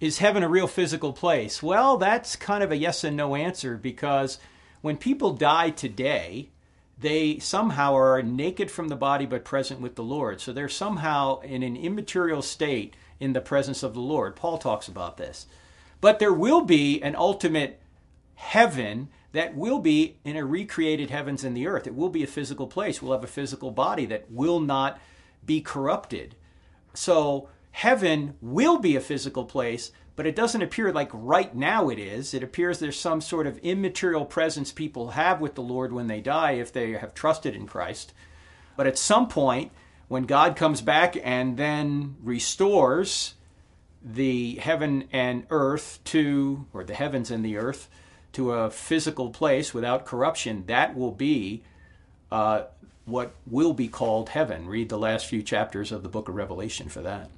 is heaven a real physical place? Well, that's kind of a yes and no answer because when people die today, they somehow are naked from the body but present with the Lord. So they're somehow in an immaterial state in the presence of the Lord. Paul talks about this. But there will be an ultimate heaven that will be in a recreated heavens and the earth. It will be a physical place. We'll have a physical body that will not be corrupted. So heaven will be a physical place, but it doesn't appear like right now it is. It appears there's some sort of immaterial presence people have with the Lord when they die if they have trusted in Christ. But at some point, when God comes back and then restores the heaven and earth to, or the heavens and the earth, to a physical place without corruption, that will be uh, what will be called heaven. Read the last few chapters of the book of Revelation for that.